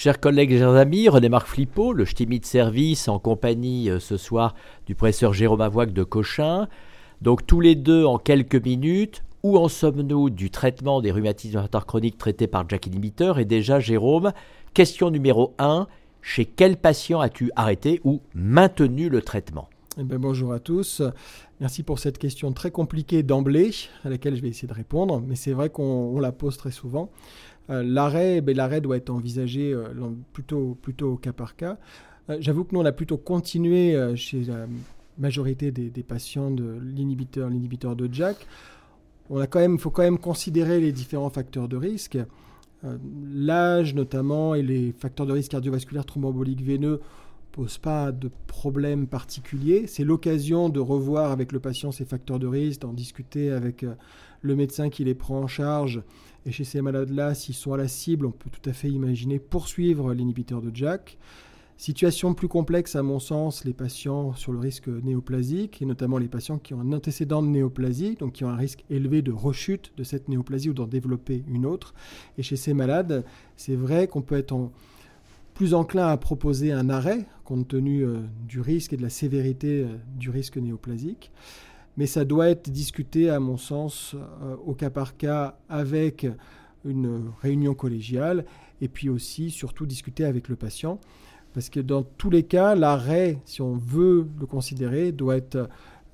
Chers collègues et chers amis, René-Marc Flippo, le ch'timi de service en compagnie euh, ce soir du professeur Jérôme Avoine de Cochin. Donc tous les deux en quelques minutes, où en sommes-nous du traitement des rhumatismes chroniques traités par Jack Inhibiteur Et déjà Jérôme, question numéro 1, chez quel patient as-tu arrêté ou maintenu le traitement? Eh ben, bonjour à tous. Merci pour cette question très compliquée d'emblée, à laquelle je vais essayer de répondre, mais c'est vrai qu'on la pose très souvent. Euh, l'arrêt, ben, l'arrêt doit être envisagé euh, plutôt, plutôt au cas par cas. Euh, j'avoue que nous, on a plutôt continué chez la majorité des, patients de l'inhibiteur, l'inhibiteur de Jack. On a quand même, faut quand même considérer les différents facteurs de risque. L'âge notamment et les facteurs de risque cardiovasculaire thromboembolique veineux posent pas de problème particulier. C'est l'occasion de revoir avec le patient ses facteurs de risque, d'en discuter avec le médecin qui les prend en charge et chez ces malades-là, s'ils sont à la cible, on peut tout à fait imaginer poursuivre l'inhibiteur de Jack. Situation plus complexe, à mon sens, les patients sur le risque néoplasique, et notamment les patients qui ont un antécédent de néoplasie, donc qui ont un risque élevé de rechute de cette néoplasie ou d'en développer une autre. Et chez ces malades, c'est vrai qu'on peut être plus enclin à proposer un arrêt, compte tenu euh, du risque et de la sévérité euh, du risque néoplasique mais ça doit être discuté, à mon sens, euh, au cas par cas avec une réunion collégiale et puis aussi, surtout, discuter avec le patient. Parce que dans tous les cas, l'arrêt, si on veut le considérer, doit être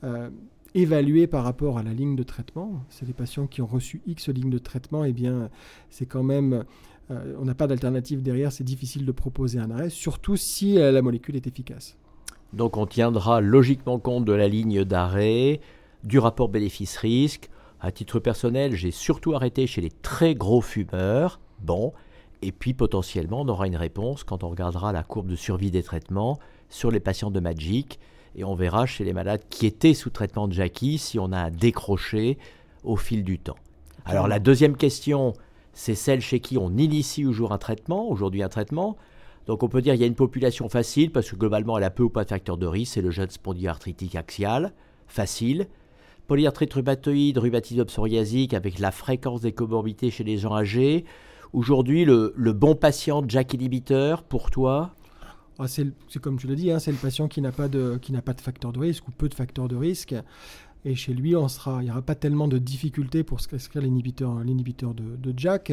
euh, évalué par rapport à la ligne de traitement. C'est les patients qui ont reçu X lignes de traitement, et eh bien, c'est quand même. Euh, on n'a pas d'alternative derrière, c'est difficile de proposer un arrêt, surtout si la molécule est efficace. Donc on tiendra logiquement compte de la ligne d'arrêt, du rapport bénéfice-risque. À titre personnel, j'ai surtout arrêté chez les très gros fumeurs. Bon, et puis potentiellement, on aura une réponse quand on regardera la courbe de survie des traitements sur les patients de Magic. Et on verra chez les malades qui étaient sous traitement de Jackie si on a un décroché au fil du temps. Alors la deuxième question, c'est celle chez qui on initie toujours un traitement, aujourd'hui un traitement. Donc on peut dire qu'il y a une population facile parce que globalement elle a peu ou pas de facteurs de risque, c'est le jeune spondyloarthritique axial, facile. Polyarthrite rhumatoïde, rhumatisme psoriasique avec la fréquence des comorbidités chez les gens âgés. Aujourd'hui, le, bon patient Jack inhibiteur pour toi? Ah, c'est comme tu l'as dit, hein, c'est le patient qui n'a pas de qui n'a pas de facteur de risque ou peu de facteurs de risque. Et chez lui, on sera, il n'y aura pas tellement de difficultés pour s'inscrire l'inhibiteur, l'inhibiteur de Jack.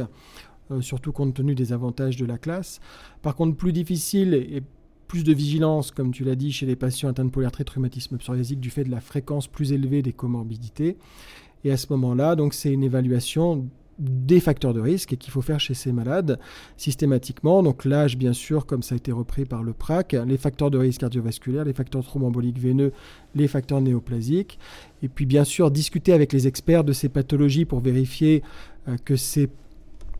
Euh, surtout compte tenu des avantages de la classe. Par contre, plus difficile et plus de vigilance, comme tu l'as dit, chez les patients atteints de polyarthrite rhumatisme psoriasique du fait de la fréquence plus élevée des comorbidités. Et à ce moment-là, donc c'est une évaluation des facteurs de risque qu'il faut faire chez ces malades systématiquement. Donc l'âge, bien sûr, comme ça a été repris par le PRAC, les facteurs de risque cardiovasculaire, les facteurs thromboemboliques veineux, les facteurs néoplasiques. Et puis bien sûr, discuter avec les experts de ces pathologies pour vérifier euh, que ces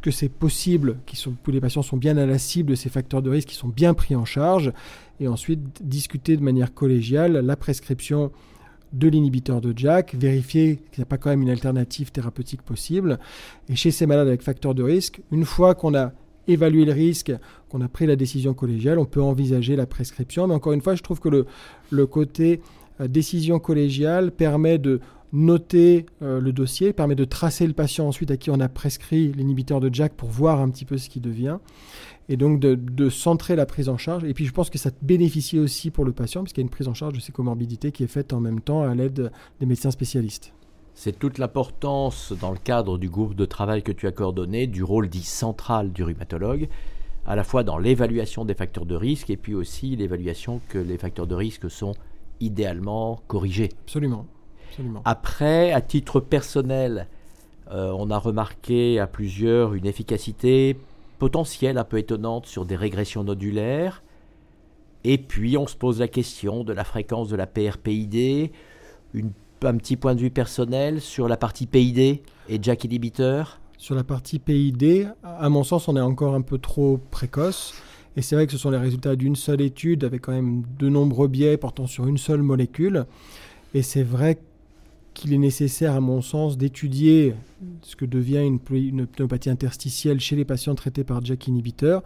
que c'est possible, que les patients sont bien à la cible de ces facteurs de risque, qui sont bien pris en charge, et ensuite discuter de manière collégiale la prescription de l'inhibiteur de JAK, vérifier qu'il n'y a pas quand même une alternative thérapeutique possible. Et chez ces malades avec facteurs de risque, une fois qu'on a évalué le risque, qu'on a pris la décision collégiale, on peut envisager la prescription. Mais encore une fois, je trouve que le, le côté euh, décision collégiale permet de noter euh, le dossier, permet de tracer le patient ensuite à qui on a prescrit l'inhibiteur de Jack pour voir un petit peu ce qui devient, et donc de, centrer la prise en charge. Et puis je pense que ça bénéficie aussi pour le patient, puisqu'il y a une prise en charge de ses comorbidités qui est faite en même temps à l'aide des médecins spécialistes. C'est toute l'importance, dans le cadre du groupe de travail que tu as coordonné, du rôle dit central du rhumatologue, à la fois dans l'évaluation des facteurs de risque et puis aussi l'évaluation que les facteurs de risque sont idéalement corrigés. Absolument. Après, à titre personnel, euh, on a remarqué à plusieurs une efficacité potentielle un peu étonnante sur des régressions nodulaires. Et puis on se pose la question de la fréquence de la PRPID, une, un petit point de vue personnel sur la partie PID et Jack inhibiteur. Sur la partie PID, à mon sens, on est encore un peu trop précoce. Et c'est vrai que ce sont les résultats d'une seule étude avec quand même de nombreux biais portant sur une seule molécule. Et c'est vrai qu'il est nécessaire, à mon sens, d'étudier ce que devient une, pneumopathie interstitielle chez les patients traités par JAK inhibiteur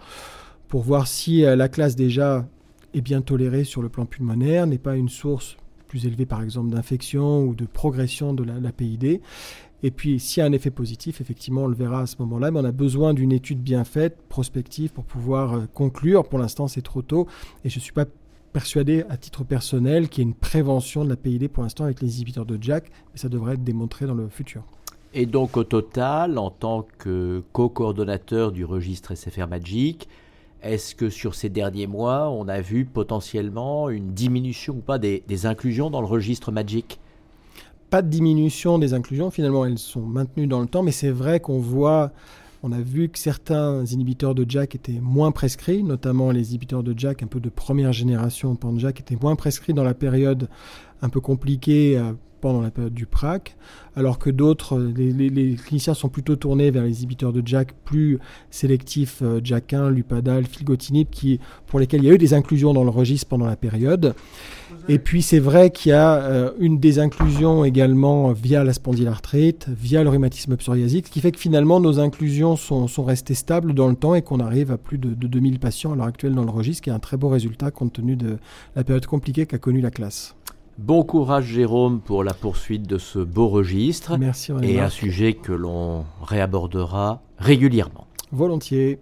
pour voir si euh, la classe déjà est bien tolérée sur le plan pulmonaire, n'est pas une source plus élevée par exemple d'infection ou de progression de la, PID. Et puis, s'il y a un effet positif, effectivement, on le verra à ce moment-là, mais on a besoin d'une étude bien faite, prospective, pour pouvoir euh, conclure. Pour l'instant, c'est trop tôt, et je ne suis pas persuadé à titre personnel qu'il y ait une prévention de la PID pour l'instant avec les inhibiteurs de JAK, mais ça devrait être démontré dans le futur. Et donc au total, en tant que co-coordonnateur du registre SFR Magic, est-ce que sur ces derniers mois, on a vu potentiellement une diminution ou pas des, inclusions dans le registre Magic Pas de diminution des inclusions, finalement elles sont maintenues dans le temps, mais c'est vrai qu'on voit, on a vu que certains inhibiteurs de JAK étaient moins prescrits, notamment les inhibiteurs de JAK un peu de première génération pan-JAK étaient moins prescrits dans la période un peu compliquée euh, pendant la période du PRAC, alors que d'autres, les, cliniciens sont plutôt tournés vers les inhibiteurs de JAK plus sélectifs, euh, JAK1, Lupadal, Filgotinib, qui, pour lesquels il y a eu des inclusions dans le registre pendant la période. Et puis c'est vrai qu'il y a euh, une désinclusion également via la spondylarthrite, via le rhumatisme psoriasique, ce qui fait que finalement nos inclusions sont, restées stables dans le temps et qu'on arrive à plus de, de 2000 patients à l'heure actuelle dans le registre, qui est un très beau résultat compte tenu de la période compliquée qu'a connue la classe. Bon courage Jérôme pour la poursuite de ce beau registre. Merci Et un sujet que l'on réabordera régulièrement. Volontiers.